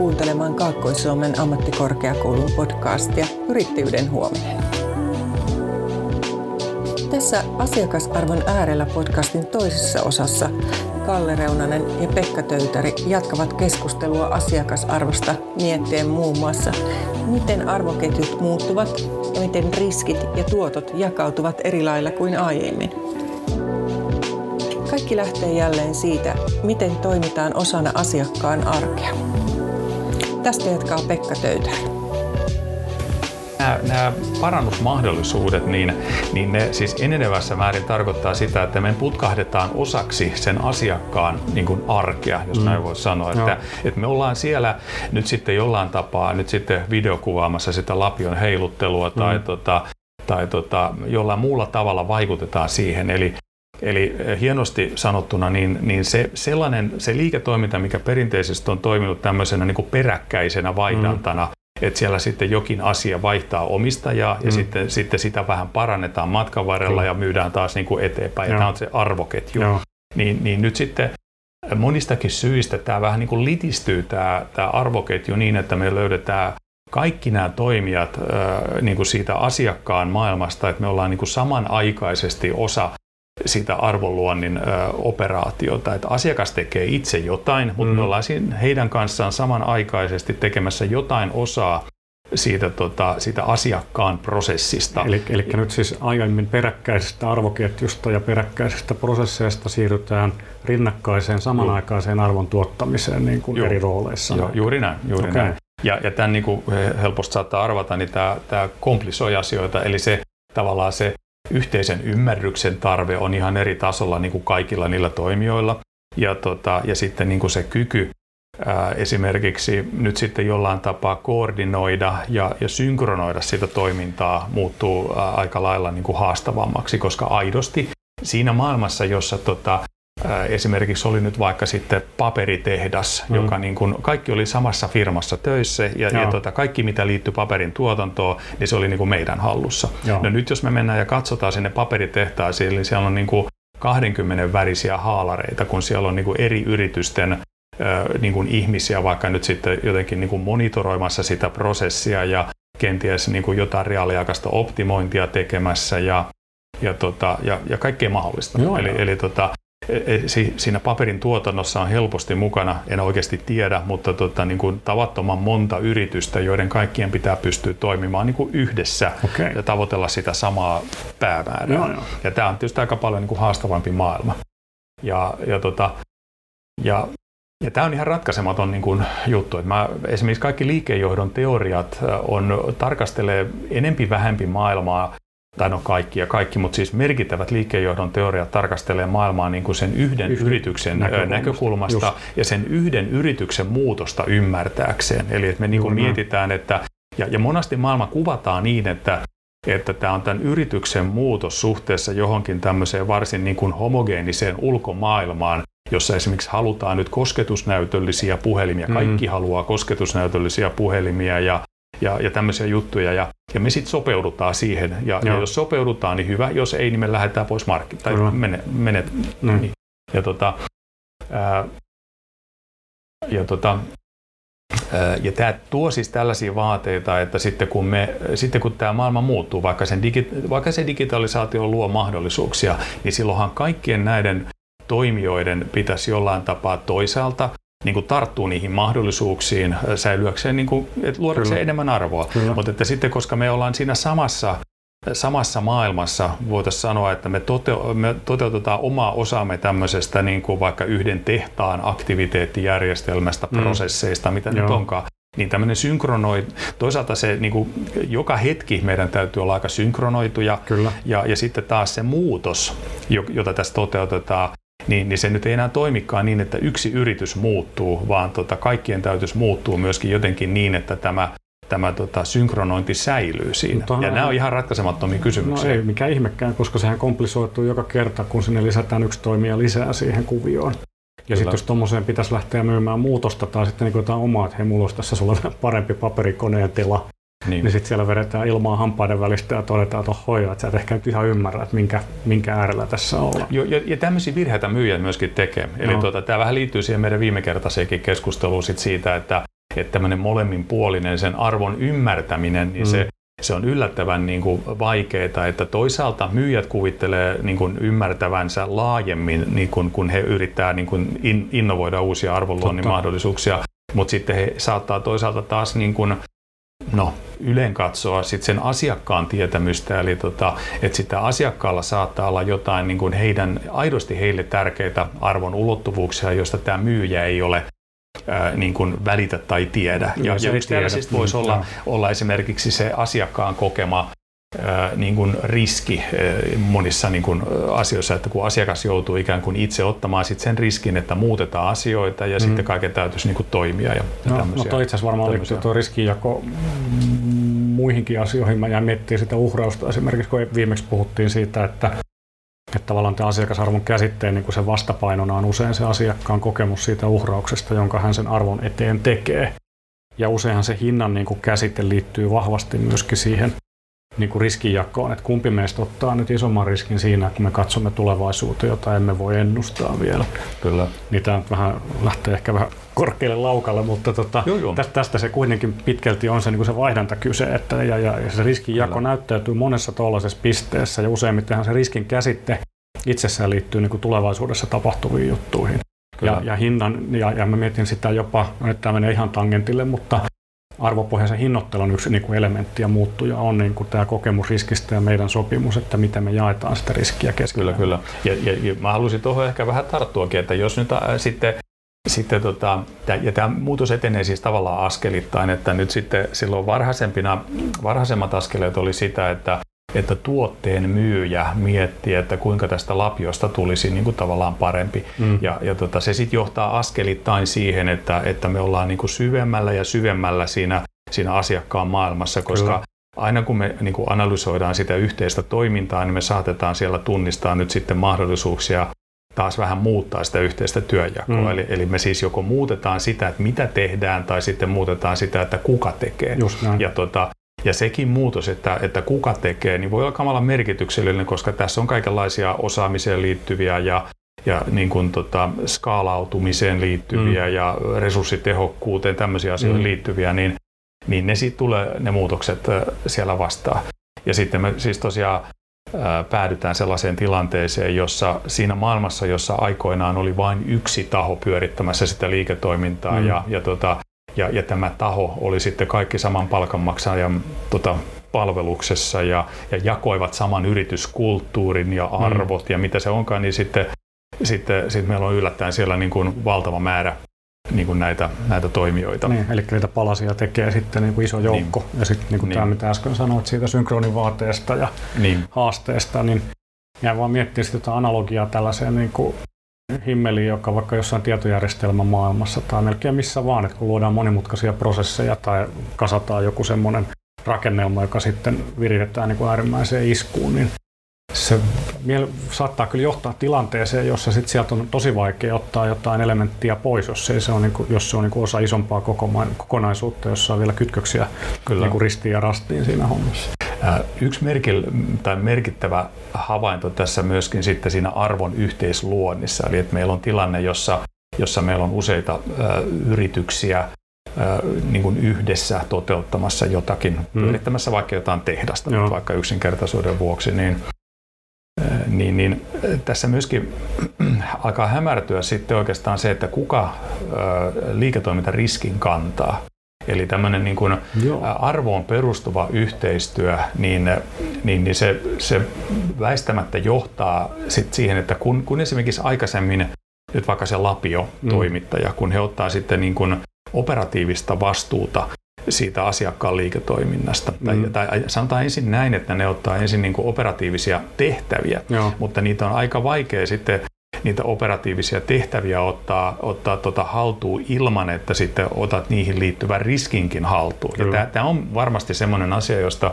kuuntelemaan Kaakkois-Suomen ammattikorkeakoulun podcastia Yrittäjyyden huominen. Tässä Asiakasarvon äärellä podcastin toisessa osassa Kalle Reunanen ja Pekka Töytäri jatkavat keskustelua asiakasarvosta miettien muun muassa, miten arvoketjut muuttuvat ja miten riskit ja tuotot jakautuvat eri lailla kuin aiemmin. Kaikki lähtee jälleen siitä, miten toimitaan osana asiakkaan arkea. Tästä jatkaa Pekka Töytäri nämä, nämä parannusmahdollisuudet, niin, niin ne siis enenevässä määrin tarkoittaa sitä, että me putkahdetaan osaksi sen asiakkaan niin kuin arkea, jos mm. näin voi sanoa. Että, että me ollaan siellä nyt sitten jollain tapaa nyt sitten videokuvaamassa sitä lapion heiluttelua tai, mm. tota, tai tota, jollain muulla tavalla vaikutetaan siihen. Eli Eli hienosti sanottuna, niin, niin se, sellainen, se liiketoiminta, mikä perinteisesti on toiminut tämmöisenä niin kuin peräkkäisenä vaihdantana, mm että siellä sitten jokin asia vaihtaa omistajaa ja mm. sitten, sitten sitä vähän parannetaan matkan varrella ja myydään taas niin kuin eteenpäin. Ja tämä on se arvoketju. Niin, niin nyt sitten monistakin syistä tämä vähän niin kuin litistyy tämä, tämä arvoketju niin, että me löydetään kaikki nämä toimijat niin kuin siitä asiakkaan maailmasta, että me ollaan niin kuin samanaikaisesti osa sitä arvonluonnin ö, operaatiota. Että asiakas tekee itse jotain, mutta mm. me ollaan heidän kanssaan samanaikaisesti tekemässä jotain osaa siitä, tota, siitä asiakkaan prosessista. Eli, eli nyt siis aiemmin peräkkäisestä arvoketjusta ja peräkkäisestä prosesseista siirrytään rinnakkaiseen samanaikaiseen arvon tuottamiseen niin kuin eri rooleissa. Joo, juuri näin. Juuri okay. näin. Ja, ja tämän niin kuin helposti saattaa arvata, niin tämä, tämä komplisoi asioita, eli se tavallaan se yhteisen ymmärryksen tarve on ihan eri tasolla niin kuin kaikilla niillä toimijoilla. Ja, tota, ja sitten niin kuin se kyky ää, esimerkiksi nyt sitten jollain tapaa koordinoida ja, ja synkronoida sitä toimintaa muuttuu ää, aika lailla niin kuin haastavammaksi, koska aidosti siinä maailmassa, jossa tota, Esimerkiksi oli nyt vaikka sitten paperitehdas, mm. joka niin kuin, kaikki oli samassa firmassa töissä ja, ja tota, kaikki mitä liittyy paperin tuotantoon, niin se oli niin kuin meidän hallussa. Joo. No nyt jos me mennään ja katsotaan sinne paperitehtaisiin, niin siellä on niin kuin 20 värisiä haalareita, kun siellä on niin kuin eri yritysten niin kuin ihmisiä vaikka nyt sitten jotenkin niin kuin monitoroimassa sitä prosessia ja kenties niin kuin jotain reaaliaikaista optimointia tekemässä ja, ja, tota, ja, ja kaikkea mahdollista. Joo, eli, joo. eli tota, siinä paperin tuotannossa on helposti mukana, en oikeasti tiedä, mutta tota, niin kuin tavattoman monta yritystä, joiden kaikkien pitää pystyä toimimaan niin kuin yhdessä okay. ja tavoitella sitä samaa päämäärää. Joo, joo. Ja tämä on tietysti aika paljon niin kuin haastavampi maailma. Ja, ja, tota, ja, ja tämä on ihan ratkaisematon niin kuin juttu. Että mä, esimerkiksi kaikki liikejohdon teoriat on, tarkastelee enempi vähempi maailmaa tai no kaikki ja kaikki, mutta siis merkittävät liikkeenjohdon teoriat tarkastelee maailmaa niin kuin sen yhden Yhden yrityksen näkökulmasta, näkökulmasta ja sen yhden yrityksen muutosta ymmärtääkseen. Eli että me niin kuin mietitään, että ja, ja monasti maailma kuvataan niin, että että tämä on tämän yrityksen muutos suhteessa johonkin tämmöiseen varsin niin kuin homogeeniseen ulkomaailmaan, jossa esimerkiksi halutaan nyt kosketusnäytöllisiä puhelimia, kaikki mm. haluaa kosketusnäytöllisiä puhelimia ja ja, ja tämmöisiä juttuja. Ja, ja me sitten sopeudutaan siihen. Ja, ja jos sopeudutaan, niin hyvä. Jos ei, niin me lähdetään pois markkinoilta. Tai menet. Mene, mm. niin. Ja, tota, ää, ja, tota, ja tämä tuo siis tällaisia vaateita, että sitten kun, me, sitten kun tämä maailma muuttuu, vaikka, sen digi, vaikka se digitalisaatio luo mahdollisuuksia, niin silloinhan kaikkien näiden toimijoiden pitäisi jollain tapaa toisaalta niin kuin tarttuu niihin mahdollisuuksiin säilyäkseen, niin kuin, että luodakseen Kyllä. enemmän arvoa. Kyllä. Mutta että sitten, koska me ollaan siinä samassa samassa maailmassa voitaisiin sanoa, että me, tote- me toteutetaan omaa osaamme tämmöisestä niin kuin vaikka yhden tehtaan aktiviteettijärjestelmästä, mm. prosesseista, mitä Joo. nyt onkaan, niin tämmöinen synkronoi, toisaalta se niin kuin, joka hetki meidän täytyy olla aika synkronoituja, Kyllä. Ja, ja sitten taas se muutos, jota tässä toteutetaan, niin, niin se nyt ei enää toimikaan niin, että yksi yritys muuttuu, vaan tota, kaikkien täytyisi muuttua myöskin jotenkin niin, että tämä tämä tota, synkronointi säilyy siinä. Mutta ja nämä on ihan ratkaisemattomia kysymyksiä. No ei mikä ihmekään, koska sehän komplisoituu joka kerta, kun sinne lisätään yksi toimija lisää siihen kuvioon. Ja sitten jos tuommoiseen pitäisi lähteä myymään muutosta tai sitten niin jotain omaa, että hei, mulla olisi tässä sulle parempi paperikoneen tila, niin, niin sitten siellä vedetään ilmaa hampaiden välistä ja todetaan, että hoiva, että sä et ehkä nyt ihan ymmärrä, että minkä, minkä äärellä tässä ollaan. Jo, ja, ja tämmöisiä virheitä myyjät myöskin tekee. Eli no. tuota, tämä vähän liittyy siihen meidän viime kertaiseenkin keskusteluun sit siitä, että että tämmöinen molemminpuolinen sen arvon ymmärtäminen, niin mm. se, se on yllättävän niin kuin vaikeaa, että toisaalta myyjät kuvittelee niin kuin ymmärtävänsä laajemmin, niin kuin, kun he yrittää niin kuin in, innovoida uusia arvonluonnin Totta. mahdollisuuksia, mutta sitten he saattaa toisaalta taas niin kuin no, ylen katsoa sit sen asiakkaan tietämystä, eli tota, että sitä asiakkaalla saattaa olla jotain niin kuin heidän, aidosti heille tärkeitä arvon ulottuvuuksia, joista tämä myyjä ei ole ää, niin kuin välitä tai tiedä. Ja, ja yksi tällaisista voisi mm, olla, olla esimerkiksi se asiakkaan kokema niin kuin riski monissa niin kuin asioissa, että kun asiakas joutuu ikään kuin itse ottamaan sit sen riskin, että muutetaan asioita ja mm. sitten kaiken täytyisi niin kuin toimia. Ja, no, no toi itse asiassa varmaan liittyy tuo riskinjako muihinkin asioihin. Mä jäin miettimään sitä uhrausta esimerkiksi, kun viimeksi puhuttiin siitä, että että tavallaan tämä asiakasarvon käsitteen niin kuin sen vastapainona on usein se asiakkaan kokemus siitä uhrauksesta, jonka hän sen arvon eteen tekee. Ja useinhan se hinnan niin kuin käsite liittyy vahvasti myöskin siihen niin kuin riskinjakoon, että kumpi meistä ottaa nyt isomman riskin siinä, kun me katsomme tulevaisuuteen, jota emme voi ennustaa vielä. Kyllä. Niin tämä vähän lähtee ehkä vähän korkealle laukalle, mutta tota, joo, joo. Tästä, se kuitenkin pitkälti on se, niin kuin se vaihdanta kyse, että, ja, ja, ja se riskinjako Kyllä. näyttäytyy monessa tuollaisessa pisteessä, ja useimmittenhan se riskin käsitte itsessään liittyy niin kuin tulevaisuudessa tapahtuviin juttuihin. Ja, ja, hinnan, ja, ja mä mietin sitä jopa, että tämä menee ihan tangentille, mutta arvopohjaisen hinnoittelun yksi niin kuin elementti ja muuttuja on niin kuin tämä kokemus riskistä ja meidän sopimus, että miten me jaetaan sitä riskiä keskenään. Kyllä, kyllä. Ja, ja, ja mä halusin tuohon ehkä vähän tarttuakin, että jos nyt äh, sitten sitten tota, ja tämä muutos etenee siis tavallaan askelittain, että nyt sitten silloin varhaisempina, varhaisemmat askeleet oli sitä, että että tuotteen myyjä miettii, että kuinka tästä lapiosta tulisi niin kuin tavallaan parempi. Mm. Ja, ja tota, se sitten johtaa askelittain siihen, että, että me ollaan niin kuin syvemmällä ja syvemmällä siinä, siinä asiakkaan maailmassa, koska Kyllä. aina kun me niin kuin analysoidaan sitä yhteistä toimintaa, niin me saatetaan siellä tunnistaa nyt sitten mahdollisuuksia taas vähän muuttaa sitä yhteistä työnjakoa. Mm. Eli, eli me siis joko muutetaan sitä, että mitä tehdään, tai sitten muutetaan sitä, että kuka tekee. Ja tota, ja sekin muutos, että, että kuka tekee, niin voi olla kamala merkityksellinen, koska tässä on kaikenlaisia osaamiseen liittyviä ja, ja niin kuin tota, skaalautumiseen liittyviä mm. ja resurssitehokkuuteen, tämmöisiä asioihin mm. liittyviä, niin, niin ne sitten tulee ne muutokset siellä vastaan. Ja sitten me siis tosiaan päädytään sellaiseen tilanteeseen, jossa siinä maailmassa, jossa aikoinaan oli vain yksi taho pyörittämässä sitä liiketoimintaa mm. ja, ja tota, ja, ja tämä taho oli sitten kaikki saman palkanmaksajan tota, palveluksessa ja, ja jakoivat saman yrityskulttuurin ja mm. arvot mm. ja mitä se onkaan, niin sitten, sitten, sitten meillä on yllättäen siellä niin kuin valtava määrä niin kuin näitä, näitä toimijoita. Niin, eli niitä palasia tekee sitten niin kuin iso joukko. Niin. Ja sitten niin kuin niin. tämä, mitä äsken sanoit siitä synkronivaateesta ja niin. haasteesta, niin jää vaan miettiä sitä analogiaa tällaiseen niin kuin himmeli, joka vaikka jossain tietojärjestelmän maailmassa tai melkein missä vaan, että kun luodaan monimutkaisia prosesseja tai kasataan joku semmoinen rakennelma, joka sitten viritetään niin kuin äärimmäiseen iskuun, niin se saattaa kyllä johtaa tilanteeseen, jossa sit sieltä on tosi vaikea ottaa jotain elementtiä pois, jos, ei se on, niin kuin, jos se on niin kuin osa isompaa kokonaisuutta, jossa on vielä kytköksiä kyllä. Niin kuin ristiin ja rastiin siinä hommassa. Yksi merkil, tai merkittävä havainto tässä myöskin sitten siinä arvon yhteisluonnissa, eli että meillä on tilanne, jossa, jossa meillä on useita yrityksiä niin kuin yhdessä toteuttamassa jotakin, mm. pyörittämässä vaikka jotain tehdasta, Joo. vaikka yksinkertaisuuden vuoksi, niin, niin, niin tässä myöskin alkaa hämärtyä sitten oikeastaan se, että kuka liiketoimintariskin kantaa. Eli tämmöinen niin kuin arvoon perustuva yhteistyö, niin, niin, niin se, se väistämättä johtaa sit siihen, että kun, kun esimerkiksi aikaisemmin nyt vaikka se Lapio-toimittaja, mm. kun he ottaa sitten niin kuin operatiivista vastuuta siitä asiakkaan liiketoiminnasta. Mm. Tai, tai sanotaan ensin näin, että ne ottaa ensin niin kuin operatiivisia tehtäviä, Joo. mutta niitä on aika vaikea sitten niitä operatiivisia tehtäviä ottaa, ottaa tota haltuun ilman, että sitten otat niihin liittyvän riskinkin haltuun. Tämä on varmasti semmoinen asia, josta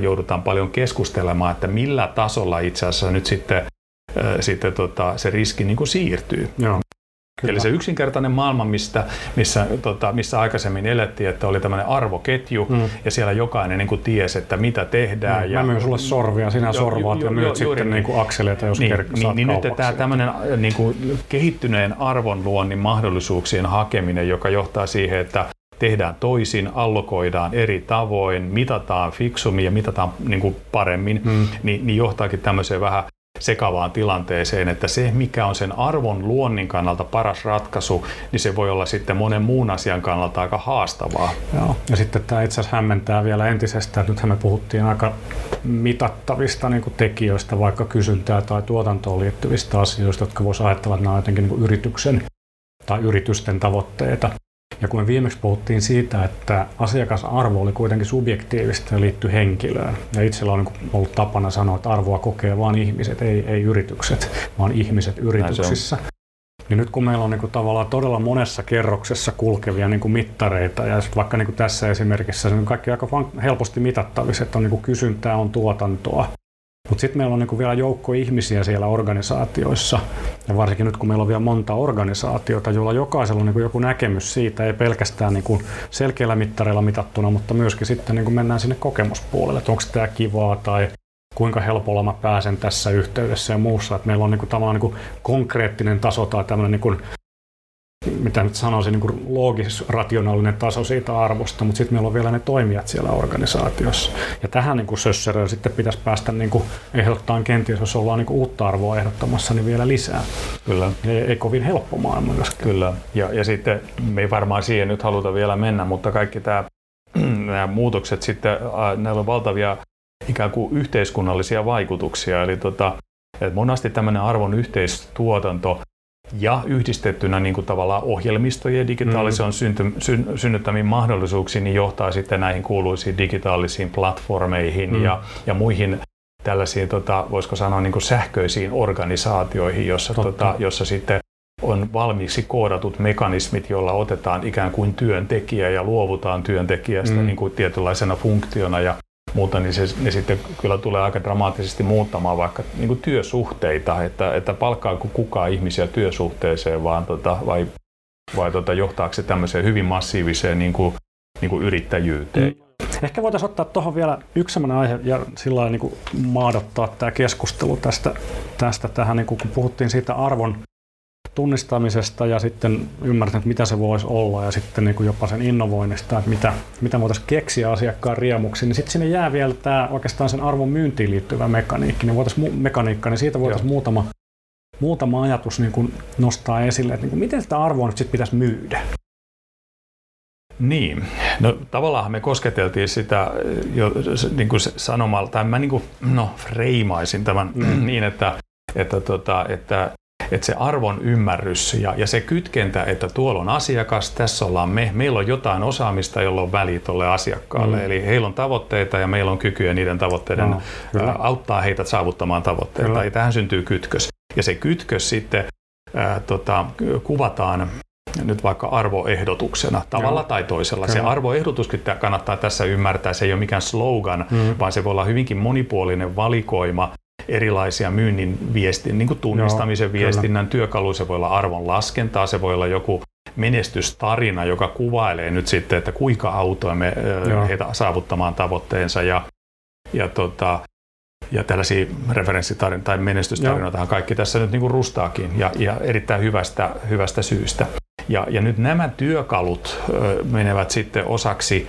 joudutaan paljon keskustelemaan, että millä tasolla itse asiassa nyt sitten, sitten tota, se riski niin kuin siirtyy. Joo. Kyllä. Eli se yksinkertainen maailma, mistä, missä, tota, missä aikaisemmin elettiin, että oli tämmöinen arvoketju mm. ja siellä jokainen niin kuin tiesi, että mitä tehdään. Mm. Ja, Mä myyn sulle sorvia, sinä jo, sorvaat jo, ja myyt jo, sitten niin kuin akseleita, jos niin, ker- niin, niin nyt tämä tämmöinen niin kuin kehittyneen arvonluonnin mahdollisuuksien hakeminen, joka johtaa siihen, että tehdään toisin, allokoidaan eri tavoin, mitataan fiksummin ja mitataan niin kuin paremmin, mm. niin, niin johtaakin tämmöiseen vähän sekavaan tilanteeseen, että se, mikä on sen arvon luonnin kannalta paras ratkaisu, niin se voi olla sitten monen muun asian kannalta aika haastavaa. Joo. Ja sitten tämä itse asiassa hämmentää vielä entisestään, että nythän me puhuttiin aika mitattavista niin kuin tekijöistä, vaikka kysyntää tai tuotantoon liittyvistä asioista, jotka voisi ajatella, että nämä on jotenkin niin kuin yrityksen tai yritysten tavoitteita. Ja kun me viimeksi puhuttiin siitä, että asiakasarvo oli kuitenkin subjektiivista ja liittyi henkilöön, ja itsellä on niin ollut tapana sanoa, että arvoa kokee vain ihmiset, ei, ei yritykset, vaan ihmiset yrityksissä. Niin nyt kun meillä on niin kuin tavallaan todella monessa kerroksessa kulkevia niin kuin mittareita, ja vaikka niin kuin tässä esimerkissä se on kaikki aika helposti mitattavissa, että on niin kuin kysyntää, on tuotantoa, mutta sitten meillä on niinku vielä joukko ihmisiä siellä organisaatioissa, ja varsinkin nyt kun meillä on vielä monta organisaatiota, joilla jokaisella on niinku joku näkemys siitä, ei pelkästään niinku selkeillä mittareilla mitattuna, mutta myöskin sitten niinku mennään sinne kokemuspuolelle, että onko tämä kivaa tai kuinka helpolla mä pääsen tässä yhteydessä ja muussa. Että meillä on niinku tavallaan niinku konkreettinen taso tai tämmöinen niinku mitä nyt sanoisin, niin loogis-rationaalinen taso siitä arvosta, mutta sitten meillä on vielä ne toimijat siellä organisaatiossa. Ja tähän niin sösseröön sitten pitäisi päästä niin kuin ehdottaan kenties, jos ollaan niin kuin uutta arvoa ehdottamassa, niin vielä lisää. Kyllä. Ei, ei kovin helppo maailma. Kyllä. Ja, ja sitten me ei varmaan siihen nyt haluta vielä mennä, mutta kaikki tämä, nämä muutokset sitten, näillä on valtavia ikään kuin yhteiskunnallisia vaikutuksia. Eli tota, monasti tämmöinen arvon yhteistuotanto ja yhdistettynä niin kuin tavallaan ohjelmistojen digitaalisen mm. synty, syn, synnyttämiin mahdollisuuksiin niin johtaa sitten näihin kuuluisiin digitaalisiin platformeihin mm. ja, ja muihin tällaisiin, tota, voisiko sanoa, niin kuin sähköisiin organisaatioihin, jossa, tota, jossa sitten on valmiiksi koodatut mekanismit, joilla otetaan ikään kuin työntekijä ja luovutaan työntekijästä mm. niin kuin tietynlaisena funktiona ja muuta, niin se, ne sitten kyllä tulee aika dramaattisesti muuttamaan vaikka niin kuin työsuhteita, että, että palkkaako kukaan ihmisiä työsuhteeseen vaan tota, vai, vai tota, johtaako se tämmöiseen hyvin massiiviseen niin kuin, niin kuin yrittäjyyteen. Mm. Ehkä voitaisiin ottaa tuohon vielä yksi sellainen aihe ja sillä niin maadottaa tämä keskustelu tästä, tästä tähän, niin kuin, kun puhuttiin siitä arvon tunnistamisesta ja sitten ymmärtänyt, mitä se voisi olla ja sitten niin kuin jopa sen innovoinnista, että mitä, mitä voitaisiin keksiä asiakkaan riemuksi, niin sitten sinne jää vielä tämä oikeastaan sen arvon myyntiin liittyvä mekaniikki, niin voitaisiin, mekaniikka, niin siitä voitaisiin muutama, muutama ajatus niin kuin nostaa esille, että niin kuin miten sitä arvoa nyt sitten pitäisi myydä. Niin, no tavallaan me kosketeltiin sitä jo niin kuin sanomalla, tai mä niin kuin, no, freimaisin tämän mm. niin, että, että, tota, että että se arvon ymmärrys ja, ja se kytkentä, että tuolla on asiakas, tässä ollaan me, meillä on jotain osaamista, jolla on väliä tuolle asiakkaalle. Mm. Eli heillä on tavoitteita ja meillä on kykyä niiden tavoitteiden no, ää, auttaa heitä saavuttamaan tavoitteita. Kyllä. Ja tähän syntyy kytkös. Ja se kytkös sitten ää, tota, kuvataan nyt vaikka arvoehdotuksena tavalla Joo. tai toisella. Kyllä. Se arvoehdotuskin kannattaa tässä ymmärtää. Se ei ole mikään slogan, mm. vaan se voi olla hyvinkin monipuolinen valikoima erilaisia myynnin viestin, niin kuin tunnistamisen Joo, viestinnän kyllä. työkaluja. Se voi olla arvon laskentaa, se voi olla joku menestystarina, joka kuvailee nyt sitten, että kuinka autoimme Joo. heitä saavuttamaan tavoitteensa. Ja, ja, tota, ja tällaisia referenssitarinoita tai menestystarinoita kaikki tässä nyt niin kuin rustaakin ja, ja erittäin hyvästä, hyvästä syystä. Ja, ja nyt nämä työkalut ö, menevät sitten osaksi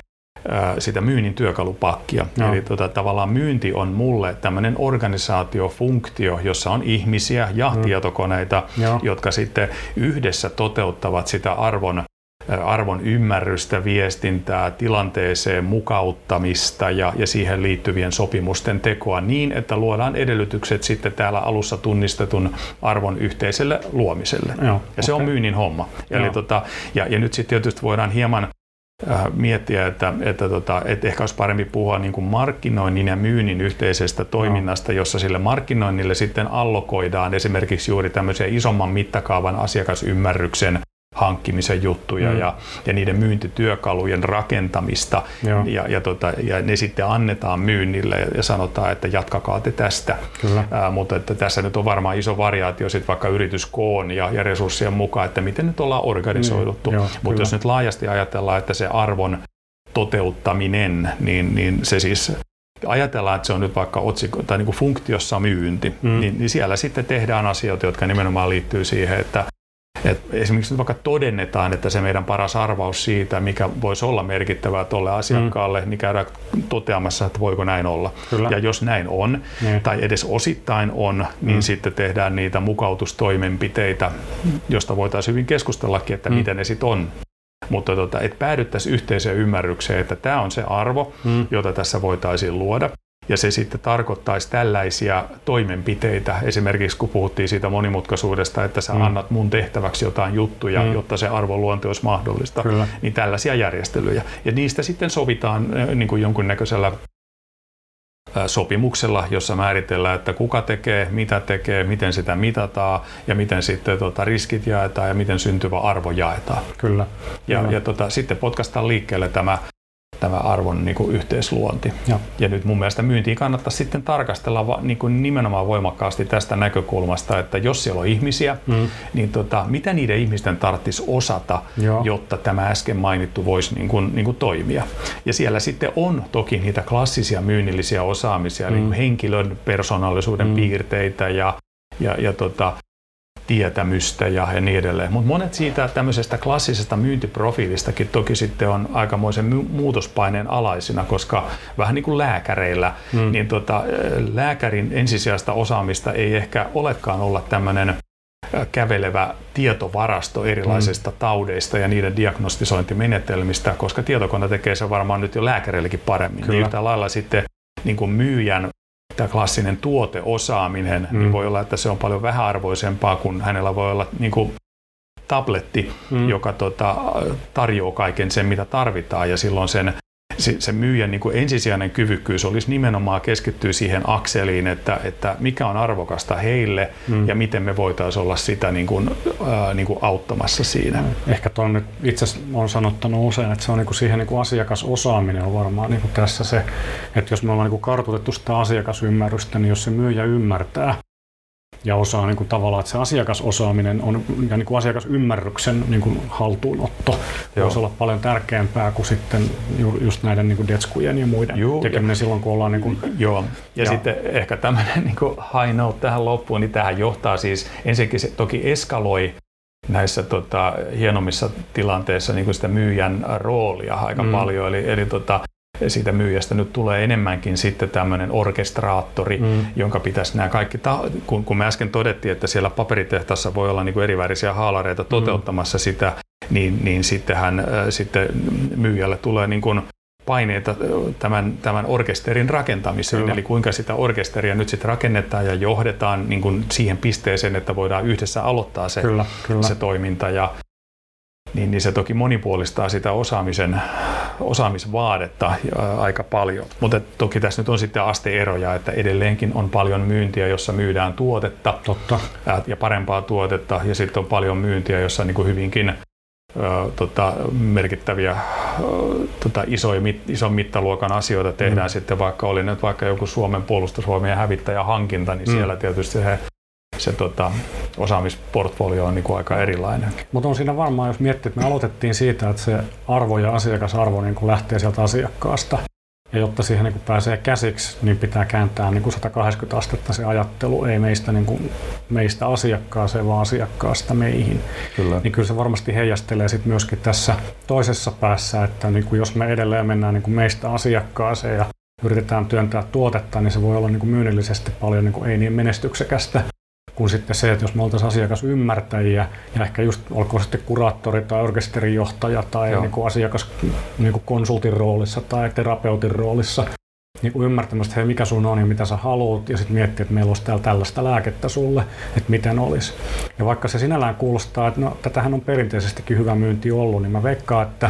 sitä myynnin työkalupakkia. No. Eli tota, tavallaan myynti on mulle tämmöinen organisaatiofunktio, jossa on ihmisiä ja mm. tietokoneita, Joo. jotka sitten yhdessä toteuttavat sitä arvon arvon ymmärrystä, viestintää, tilanteeseen mukauttamista ja, ja siihen liittyvien sopimusten tekoa niin, että luodaan edellytykset sitten täällä alussa tunnistetun arvon yhteiselle luomiselle. Joo, ja okay. se on myynnin homma. Eli tota, ja, ja nyt sitten tietysti voidaan hieman miettiä, että, että, tota, että ehkä olisi parempi puhua niin kuin markkinoinnin ja myynnin yhteisestä toiminnasta, jossa sille markkinoinnille sitten allokoidaan esimerkiksi juuri tämmöisen isomman mittakaavan asiakasymmärryksen hankkimisen juttuja mm. ja, ja niiden myyntityökalujen rakentamista ja, ja, tota, ja ne sitten annetaan myynnille ja, ja sanotaan, että jatkakaa te tästä. Kyllä. Ää, mutta että tässä nyt on varmaan iso variaatio sitten vaikka yrityskoon ja, ja resurssien mukaan, että miten nyt ollaan organisoiduttu. Mm, mutta jos nyt laajasti ajatellaan, että se arvon toteuttaminen, niin, niin se siis ajatellaan, että se on nyt vaikka otsikko tai niin kuin funktiossa myynti, mm. niin, niin siellä sitten tehdään asioita, jotka nimenomaan liittyy siihen, että Et esimerkiksi vaikka todennetaan, että se meidän paras arvaus siitä, mikä voisi olla merkittävää tuolle asiakkaalle, mm. niin käydään toteamassa, että voiko näin olla. Kyllä. Ja jos näin on, niin. tai edes osittain on, niin mm. sitten tehdään niitä mukautustoimenpiteitä, josta voitaisiin hyvin keskustellakin, että mm. miten ne sitten on mutta tota, että päädyttäisiin yhteiseen ymmärrykseen, että tämä on se arvo, mm. jota tässä voitaisiin luoda. Ja se sitten tarkoittaisi tällaisia toimenpiteitä, esimerkiksi kun puhuttiin siitä monimutkaisuudesta, että sä mm. annat mun tehtäväksi jotain juttuja, mm. jotta se arvonluonti olisi mahdollista, Kyllä. niin tällaisia järjestelyjä. Ja niistä sitten sovitaan niin kuin jonkunnäköisellä sopimuksella, jossa määritellään, että kuka tekee, mitä tekee, miten sitä mitataan ja miten sitten tota, riskit jaetaan ja miten syntyvä arvo jaetaan. Kyllä. Ja, Kyllä. ja tota, sitten potkastaan liikkeelle tämä tämä arvon niin kuin yhteisluonti. Ja. ja nyt mun mielestä myyntiin kannattaa sitten tarkastella va, niin kuin nimenomaan voimakkaasti tästä näkökulmasta, että jos siellä on ihmisiä, mm. niin tota, mitä niiden ihmisten tarvitsisi osata, Joo. jotta tämä äsken mainittu voisi niin kuin, niin kuin toimia. Ja siellä sitten on toki niitä klassisia myynnillisiä osaamisia, mm. eli henkilön persoonallisuuden mm. piirteitä ja, ja, ja tota, tietämystä ja, niin edelleen. Mutta monet siitä tämmöisestä klassisesta myyntiprofiilistakin toki sitten on aikamoisen muutospaineen alaisina, koska vähän niin kuin lääkäreillä, hmm. niin tota, lääkärin ensisijaista osaamista ei ehkä olekaan olla tämmöinen kävelevä tietovarasto erilaisista mm. taudeista ja niiden diagnostisointimenetelmistä, koska tietokone tekee se varmaan nyt jo lääkäreillekin paremmin. Niin Kyllä. Niin yhtä lailla sitten niin kuin myyjän tämä klassinen tuoteosaaminen, niin mm. niin voi olla, että se on paljon vähäarvoisempaa, kun hänellä voi olla niin kuin tabletti, mm. joka tota, tarjoaa kaiken sen, mitä tarvitaan, ja silloin sen se myyjän niin kuin ensisijainen kyvykkyys olisi nimenomaan keskittyä siihen akseliin, että, että mikä on arvokasta heille mm. ja miten me voitaisiin olla sitä niin kuin, ää, niin kuin auttamassa siinä. Ehkä tuon nyt itse on sanottanut usein, että se on niin kuin siihen niin kuin asiakasosaaminen on varmaan niin kuin tässä se, että jos me ollaan niin kuin kartoitettu sitä asiakasymmärrystä, niin jos se myyjä ymmärtää, ja osaa niin kuin tavallaan, että se asiakasosaaminen on, ja niin kuin asiakasymmärryksen niin kuin haltuunotto Joo. voisi olla paljon tärkeämpää kuin sitten just näiden niin kuin detskujen ja muiden Joo, tekeminen ja, silloin, kun ollaan... Niin kuin, Joo, ja, ja sitten ehkä tämmöinen niin kuin high note tähän loppuun, niin tähän johtaa siis, ensinnäkin se toki eskaloi näissä tota, hienommissa tilanteissa niin kuin sitä myyjän roolia aika mm. paljon. Eli, eli tota, siitä myyjästä nyt tulee enemmänkin sitten tämmöinen orkestraattori, mm. jonka pitäisi nämä kaikki, ta- kun, kun me äsken todettiin, että siellä paperitehtaassa voi olla niin kuin erivärisiä haalareita mm. toteuttamassa mm. sitä, niin, niin sittenhän äh, sitten myyjälle tulee niin kuin paineita tämän, tämän orkesterin rakentamiseen, kyllä. eli kuinka sitä orkesteria nyt sitten rakennetaan ja johdetaan niin kuin siihen pisteeseen, että voidaan yhdessä aloittaa se, kyllä, kyllä. se toiminta. Ja, niin, niin se toki monipuolistaa sitä osaamisen, osaamisvaadetta aika paljon. Mutta toki tässä nyt on sitten asteeroja, että edelleenkin on paljon myyntiä, jossa myydään tuotetta Totta. ja parempaa tuotetta, ja sitten on paljon myyntiä, jossa niin kuin hyvinkin tota, merkittäviä tota, isoja, ison mittaluokan asioita tehdään mm. sitten, vaikka oli nyt vaikka joku Suomen puolustusvoimien hävittäjähankinta, niin mm. siellä tietysti se se tota, osaamisportfolio on niin kuin aika erilainen. Mutta on siinä varmaan, jos miettii, että me aloitettiin siitä, että se arvo ja asiakasarvo niin kuin lähtee sieltä asiakkaasta. Ja jotta siihen niin kuin pääsee käsiksi, niin pitää kääntää niin kuin 180 astetta se ajattelu, ei meistä, niin kuin, meistä asiakkaaseen, vaan asiakkaasta meihin. Kyllä. Niin kyllä se varmasti heijastelee sit myöskin tässä toisessa päässä, että niin kuin jos me edelleen mennään niin kuin meistä asiakkaaseen ja yritetään työntää tuotetta, niin se voi olla niin kuin myynnillisesti paljon niin kuin ei niin menestyksekästä kuin sitten se, että jos me oltaisiin asiakasymmärtäjiä ja ehkä just olkoon sitten kuraattori tai orkesterijohtaja tai niin kuin asiakas niin kuin konsultin roolissa tai terapeutin roolissa, niin kuin ymmärtämästä, että hei, mikä sun on ja mitä sä haluat, ja sitten miettiä, että meillä olisi täällä tällaista lääkettä sulle, että miten olisi. Ja vaikka se sinällään kuulostaa, että no, tätähän on perinteisestikin hyvä myynti ollut, niin mä veikkaan, että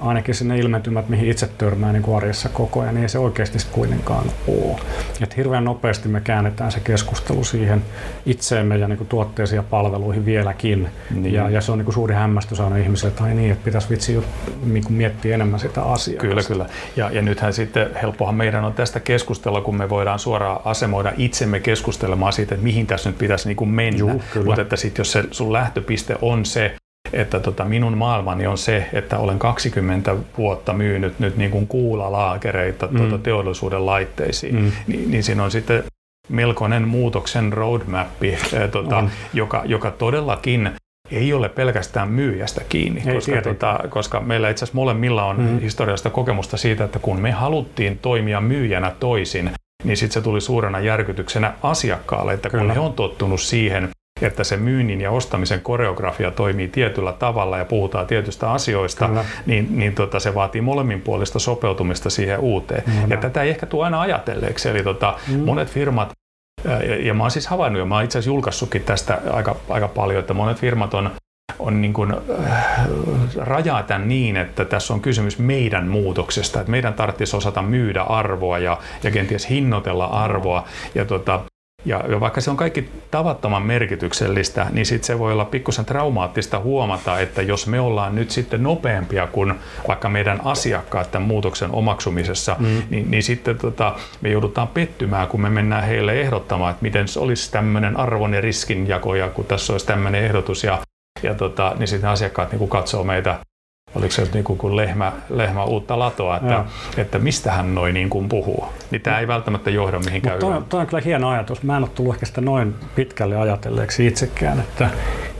ainakin sinne ilmentymät, mihin itse törmää niin arjessa koko ajan, niin ei se oikeasti kuitenkaan ole. Et hirveän nopeasti me käännetään se keskustelu siihen itseemme ja niin kuin tuotteisiin ja palveluihin vieläkin. Niin. Ja, ja, se on niin kuin suuri hämmästys aina ihmisille, että ai niin, että pitäisi vitsi niin kuin miettiä enemmän sitä asiaa. Kyllä, kyllä. Ja, ja nythän sitten helppohan meidän on tästä keskustella, kun me voidaan suoraan asemoida itsemme keskustelemaan siitä, että mihin tässä nyt pitäisi niin kuin mennä. Juu, Mutta että sitten jos se sun lähtöpiste on se, että tota, minun maailmani on se, että olen 20 vuotta myynyt nyt niin kuin kuulalaakereita mm. tuota, teollisuuden laitteisiin, mm. niin, niin siinä on sitten melkoinen muutoksen roadmap, eh, tota, joka, joka todellakin ei ole pelkästään myyjästä kiinni, Ei koska, tota, koska meillä itse asiassa molemmilla on mm. historiallista kokemusta siitä, että kun me haluttiin toimia myyjänä toisin, niin sitten se tuli suurena järkytyksenä asiakkaalle, että kun Kyllä. he on tottunut siihen, että se myynnin ja ostamisen koreografia toimii tietyllä tavalla ja puhutaan tietystä asioista, Kyllä. niin, niin tota, se vaatii molemminpuolista sopeutumista siihen uuteen. Kyllä. Ja tätä ei ehkä tule aina ajatelleeksi. Eli tota, mm. monet firmat ja, ja mä oon siis havainnut, ja mä oon itse asiassa julkaissutkin tästä aika, aika paljon, että monet firmat on, on niin kuin, äh, rajaa tämän niin, että tässä on kysymys meidän muutoksesta, että meidän tarvitsisi osata myydä arvoa ja, ja kenties hinnoitella arvoa. Ja tota, ja, ja vaikka se on kaikki tavattoman merkityksellistä, niin sit se voi olla pikkusen traumaattista huomata, että jos me ollaan nyt sitten nopeampia kuin vaikka meidän asiakkaat tämän muutoksen omaksumisessa, mm. niin, niin sitten tota, me joudutaan pettymään, kun me mennään heille ehdottamaan, että miten se olisi tämmöinen arvon ja riskinjako, ja kun tässä olisi tämmöinen ehdotus, ja, ja tota, niin sitten asiakkaat niin katsoo meitä oliko se niin kuin lehmä, lehmä uutta latoa, että, että mistä hän noin niin kuin puhuu. Niin tämä ei välttämättä johda mihinkään toi, toi on kyllä hieno ajatus. Mä en ole tullut ehkä sitä noin pitkälle ajatelleeksi itsekään, että,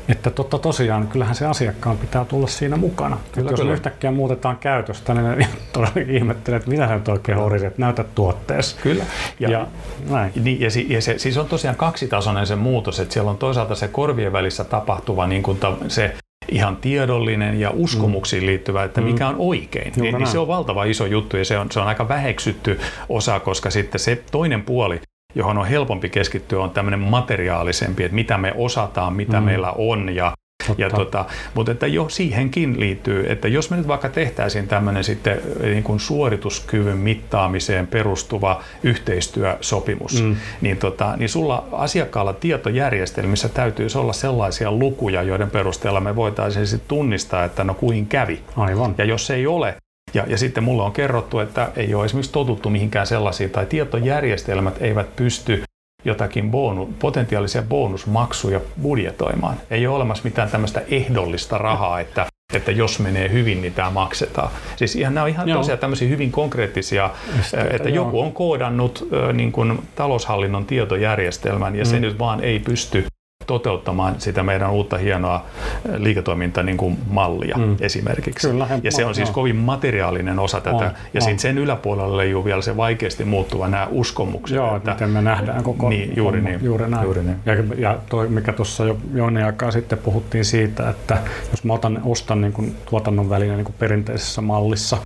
että totta tosiaan, kyllähän se asiakkaan pitää tulla siinä mukana. Kyllä, jos kyllä. yhtäkkiä muutetaan käytöstä, niin ne todella ihmettelee, että mitä sä nyt oikein horisi, että näytä tuotteessa. Kyllä. Ja, ja, näin. Niin, ja, ja se, siis on tosiaan kaksitasoinen se muutos, että siellä on toisaalta se korvien välissä tapahtuva niin kuin ta, se ihan tiedollinen ja uskomuksiin liittyvä, että mikä mm. on oikein. Niin, niin se on valtava iso juttu ja se on, se on aika väheksytty osa, koska sitten se toinen puoli, johon on helpompi keskittyä, on tämmöinen materiaalisempi, että mitä me osataan, mitä mm. meillä on ja ja tota, mutta että jo siihenkin liittyy, että jos me nyt vaikka tehtäisiin tämmöinen sitten niin kuin suorituskyvyn mittaamiseen perustuva yhteistyösopimus, mm. niin, tota, niin sulla asiakkaalla tietojärjestelmissä täytyisi olla sellaisia lukuja, joiden perusteella me voitaisiin sitten tunnistaa, että no kuin kävi. Aivan. Ja jos ei ole, ja, ja sitten mulle on kerrottu, että ei ole esimerkiksi totuttu mihinkään sellaisiin, tai tietojärjestelmät eivät pysty jotakin boonu, potentiaalisia bonusmaksuja budjetoimaan. Ei ole olemassa mitään tämmöistä ehdollista rahaa, että että jos menee hyvin, niin tämä maksetaan. Siis ihan, nämä on ihan joo. tosiaan tämmöisiä hyvin konkreettisia, Esteitä, että joo. joku on koodannut niin kuin, taloushallinnon tietojärjestelmän ja mm. se nyt vaan ei pysty toteuttamaan sitä meidän uutta hienoa eh, liiketoiminta niin kuin mallia mm. esimerkiksi. Kyllä, ja se on siis kovin materiaalinen osa tätä. On, ja sitten sen yläpuolella leijuu vielä se vaikeasti muuttuva nämä uskomukset. Joo, että, miten me nähdään koko niin, juuri, niin, juuri näin. Juuri niin. Ja, ja toi, mikä tuossa jo jonkin aikaa sitten puhuttiin siitä, että jos mä otan, ostan niin kuin tuotannon väline niin kuin perinteisessä mallissa,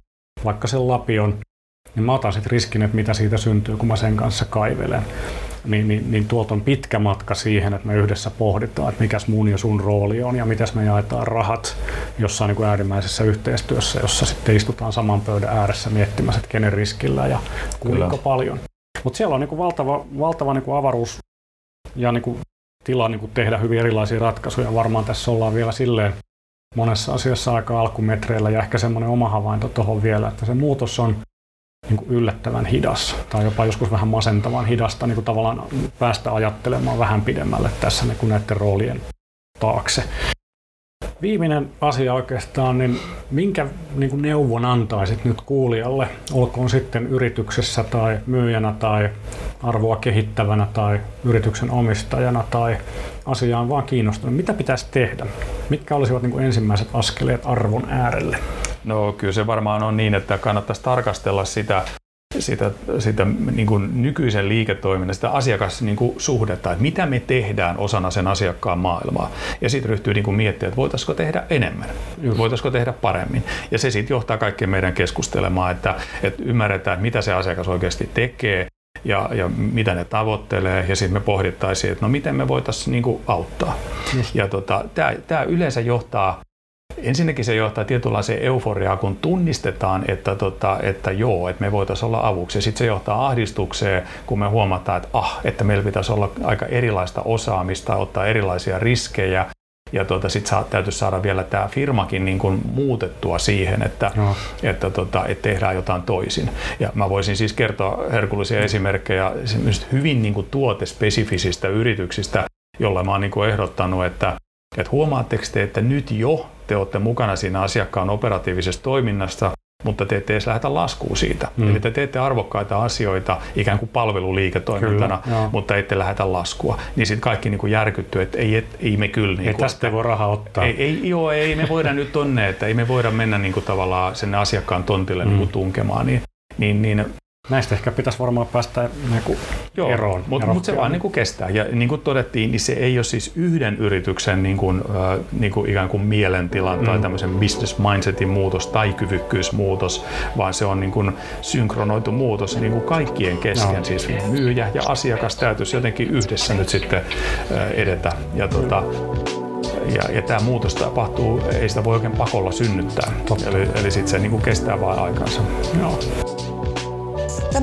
vaikka sen lapion, niin mä otan sitten riskin, että mitä siitä syntyy, kun mä sen kanssa kaivelen niin, niin, niin tuolta on pitkä matka siihen, että me yhdessä pohditaan, että mikäs mun ja sun rooli on ja miten me jaetaan rahat jossain niin kuin äärimmäisessä yhteistyössä, jossa sitten istutaan saman pöydän ääressä miettimässä, että kenen riskillä ja kuinka Kyllä. paljon. Mutta siellä on niin kuin valtava, valtava niin kuin avaruus ja niin kuin tila niin kuin tehdä hyvin erilaisia ratkaisuja. Varmaan tässä ollaan vielä silleen monessa asiassa aika alkumetreillä ja ehkä semmoinen oma havainto tuohon vielä, että se muutos on niin kuin yllättävän hidas tai jopa joskus vähän masentavan hidasta niin kuin tavallaan päästä ajattelemaan vähän pidemmälle tässä niin kuin näiden roolien taakse. Viimeinen asia oikeastaan, niin minkä niin kuin neuvon antaisit nyt kuulijalle, olkoon sitten yrityksessä tai myyjänä tai arvoa kehittävänä tai yrityksen omistajana tai asiaan vaan kiinnostunut. Mitä pitäisi tehdä? Mitkä olisivat niin kuin ensimmäiset askeleet arvon äärelle? No kyllä se varmaan on niin, että kannattaisi tarkastella sitä sitä, sitä niin kuin nykyisen liiketoiminnan, sitä asiakassuhdetta, niin että mitä me tehdään osana sen asiakkaan maailmaa. Ja sitten ryhtyy niin kuin miettimään, että voitaisiko tehdä enemmän, Just. voitaisiko tehdä paremmin. Ja se sitten johtaa kaikkien meidän keskustelemaan, että, että ymmärretään, että mitä se asiakas oikeasti tekee, ja, ja mitä ne tavoittelee, ja sitten me pohdittaisiin, että no miten me voitaisiin niin auttaa. Just. Ja tota, tämä yleensä johtaa Ensinnäkin se johtaa tietynlaiseen euforiaan, kun tunnistetaan, että, tota, että joo, että me voitaisiin olla avuksi. Sitten se johtaa ahdistukseen, kun me huomataan, että ah, että meillä pitäisi olla aika erilaista osaamista, ottaa erilaisia riskejä. Ja tuota, sitten täytyisi saada vielä tämä firmakin niin kuin muutettua siihen, että, no. että, tota, että tehdään jotain toisin. Ja mä voisin siis kertoa herkullisia esimerkkejä hyvin niin kuin tuotespesifisistä yrityksistä, joilla mä oon niin kuin ehdottanut, että, että huomaatteko te, että nyt jo te olette mukana siinä asiakkaan operatiivisessa toiminnassa mutta te ette edes lähetä laskua siitä. Mm. Eli te teette arvokkaita asioita ikään kuin palveluliiketoimintana, kyllä, mutta ette lähetä laskua. Niin sitten kaikki niin kuin järkyttyy, että ei, et, ei me kyllä... Niin ei kuin, tästä ei voi rahaa ottaa. Ei, ei, joo, ei me voida nyt tonne, että ei me voida mennä niin kuin tavallaan sen asiakkaan tontille mm. niin kuin tunkemaan. Niin, niin, niin Näistä ehkä pitäisi varmaan päästä niin Joo, eroon. Mutta mut se vaan niin kuin kestää. Ja niin kuin todettiin, niin se ei ole siis yhden yrityksen niin kuin, äh, niin kuin ikään kuin mielentilan mm. tai tämmöisen business mindsetin muutos tai kyvykkyysmuutos, vaan se on niin kuin synkronoitu muutos niin kuin kaikkien kesken. No. Siis myyjä ja asiakas täytyisi jotenkin yhdessä nyt sitten äh, edetä. Ja tota, ja, ja tämä muutos tapahtuu, ei sitä voi oikein pakolla synnyttää. Totta. Eli, eli sitten se niin kuin kestää vain aikansa. Joo.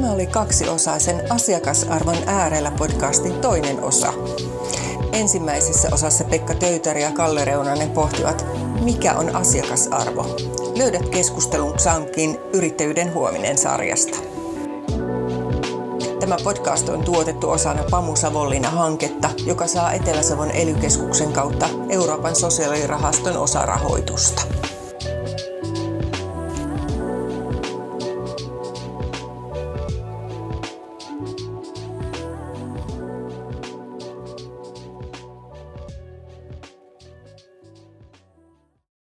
Tämä oli kaksiosaisen Asiakasarvon äärellä podcastin toinen osa. Ensimmäisessä osassa Pekka Töytäri ja Kalle Reunanen pohtivat, mikä on asiakasarvo. Löydät keskustelun Sankin Yrittäjyyden huominen sarjasta. Tämä podcast on tuotettu osana Pamu Savonlinna-hanketta, joka saa Etelä-Savon ely kautta Euroopan sosiaalirahaston osarahoitusta.